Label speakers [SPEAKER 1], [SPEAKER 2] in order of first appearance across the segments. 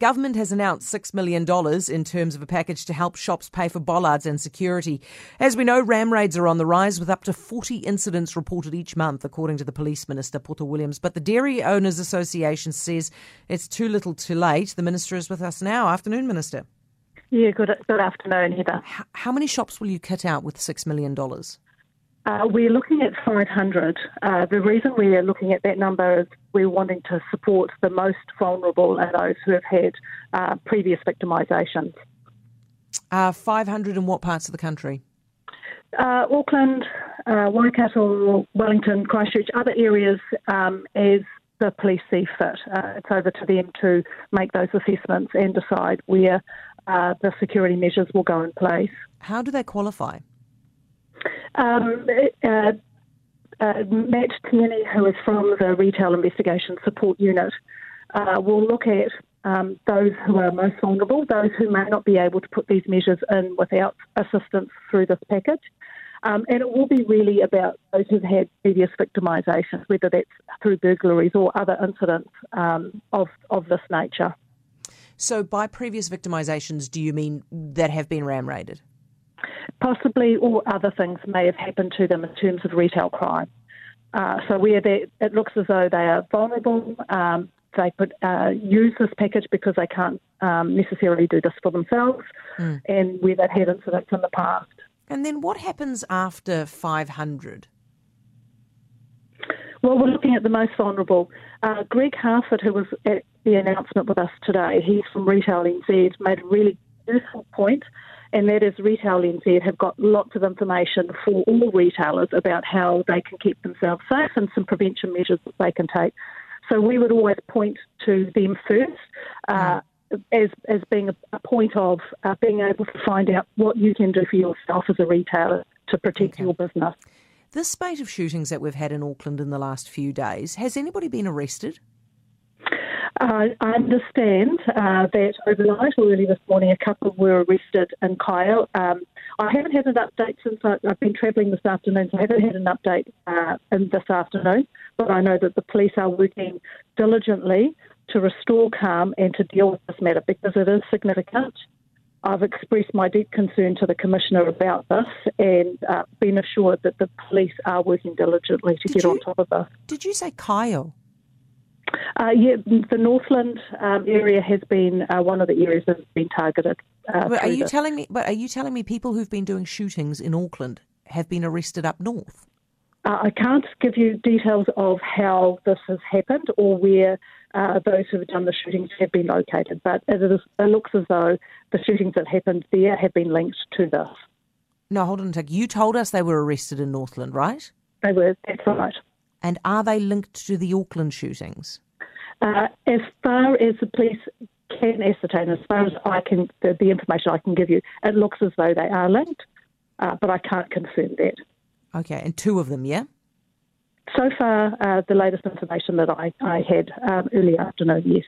[SPEAKER 1] government has announced $6 million in terms of a package to help shops pay for bollards and security. As we know, ram raids are on the rise with up to 40 incidents reported each month, according to the Police Minister, Poto Williams. But the Dairy Owners Association says it's too little too late. The Minister is with us now. Afternoon, Minister.
[SPEAKER 2] Yeah, good, good afternoon, Heather.
[SPEAKER 1] How, how many shops will you cut out with $6 million?
[SPEAKER 2] Uh, we're looking at 500. Uh, the reason we are looking at that number is we're wanting to support the most vulnerable and those who have had uh, previous victimisations.
[SPEAKER 1] Uh, 500 in what parts of the country?
[SPEAKER 2] Uh, Auckland, uh, Waikato, Wellington, Christchurch, other areas um, as the police see fit. it's over to them to make those assessments and decide where the security measures will go in place.
[SPEAKER 1] How do they qualify?
[SPEAKER 2] Um, uh, uh, Matt Tierney, who is from the Retail Investigation Support Unit, uh, will look at um, those who are most vulnerable, those who may not be able to put these measures in without assistance through this package. Um, and it will be really about those who've had previous victimisations, whether that's through burglaries or other incidents um, of, of this nature.
[SPEAKER 1] So, by previous victimisations, do you mean that have been ram raided?
[SPEAKER 2] Possibly or other things may have happened to them in terms of retail crime. Uh, so where they, it looks as though they are vulnerable, um, they could uh, use this package because they can't um, necessarily do this for themselves, mm. and where they've had incidents in the past.
[SPEAKER 1] And then what happens after 500?
[SPEAKER 2] Well, we're looking at the most vulnerable. Uh, Greg Harford, who was at the announcement with us today, he's from Retail NZ, made a really useful point and that is Retail NZ have got lots of information for all retailers about how they can keep themselves safe and some prevention measures that they can take. So we would always point to them first. Uh, as, as being a, a point of uh, being able to find out what you can do for yourself as a retailer to protect okay. your business.
[SPEAKER 1] This spate of shootings that we've had in Auckland in the last few days, has anybody been arrested?
[SPEAKER 2] Uh, I understand uh, that overnight or early this morning, a couple were arrested in Kyle. Um, I haven't had an update since I, have been travelling this afternoon, so I haven't had an update uh, in this afternoon. But I know that the police are working diligently to restore calm and to deal with this matter because it is significant. I've expressed my deep concern to the Commissioner about this and uh, been assured that the police are working diligently to
[SPEAKER 1] did
[SPEAKER 2] get
[SPEAKER 1] you,
[SPEAKER 2] on top of this.
[SPEAKER 1] Did you say Kyle?
[SPEAKER 2] Uh, yeah, the Northland um, area has been uh, one of the areas that has been targeted.
[SPEAKER 1] Uh,
[SPEAKER 2] but
[SPEAKER 1] are you this. telling me? But are you telling me people who've been doing shootings in Auckland have been arrested up north?
[SPEAKER 2] Uh, I can't give you details of how this has happened or where uh, those who have done the shootings have been located, but it, is, it looks as though the shootings that happened there have been linked to this.
[SPEAKER 1] No, hold on a sec. You told us they were arrested in Northland, right?
[SPEAKER 2] They were. That's right.
[SPEAKER 1] And are they linked to the Auckland shootings?
[SPEAKER 2] Uh, as far as the police can ascertain, as far as I can, the, the information I can give you, it looks as though they are linked, uh, but I can't confirm that.
[SPEAKER 1] Okay, and two of them, yeah?
[SPEAKER 2] So far, uh, the latest information that I, I had um, early afternoon, yes.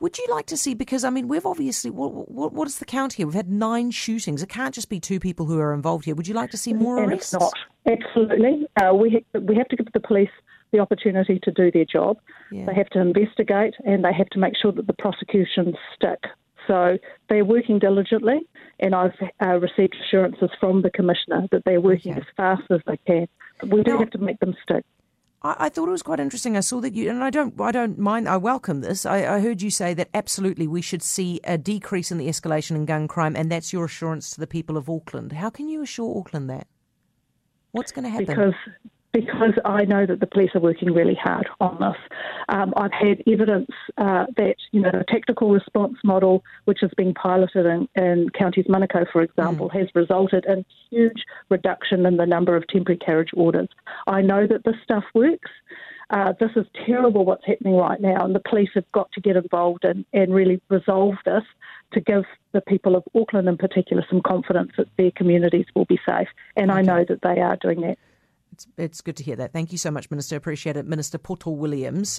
[SPEAKER 1] Would you like to see? Because I mean, we've obviously what, what, what is the count here? We've had nine shootings. It can't just be two people who are involved here. Would you like to see more
[SPEAKER 2] and
[SPEAKER 1] arrests?
[SPEAKER 2] It's not absolutely. Uh, we ha- we have to give the police the opportunity to do their job. Yeah. They have to investigate and they have to make sure that the prosecutions stick. So they're working diligently, and I've uh, received assurances from the Commissioner that they're working okay. as fast as they can. But we do now, have to make them stick.
[SPEAKER 1] I, I, thought it was quite interesting. I saw that you, and I don't, I don't mind. I welcome this. I, I heard you say that absolutely we should see a decrease in the escalation in gun crime, and that's your assurance to the people of Auckland. How can you assure Auckland that? What's going to happen?
[SPEAKER 2] Because because I know that the police are working really hard on this. Um, I've had evidence uh, that you know the tactical response model, which has been piloted in, in counties Manukau, for example, mm. has resulted in huge reduction in the number of temporary carriage orders. I know that this stuff works. Uh, this is terrible what's happening right now, and the police have got to get involved and, and really resolve this to give the people of Auckland in particular some confidence that their communities will be safe. And okay. I know that they are doing that.
[SPEAKER 1] It's, good to hear that. Thank you so much, Minister. Appreciate it. Minister Poto Williams.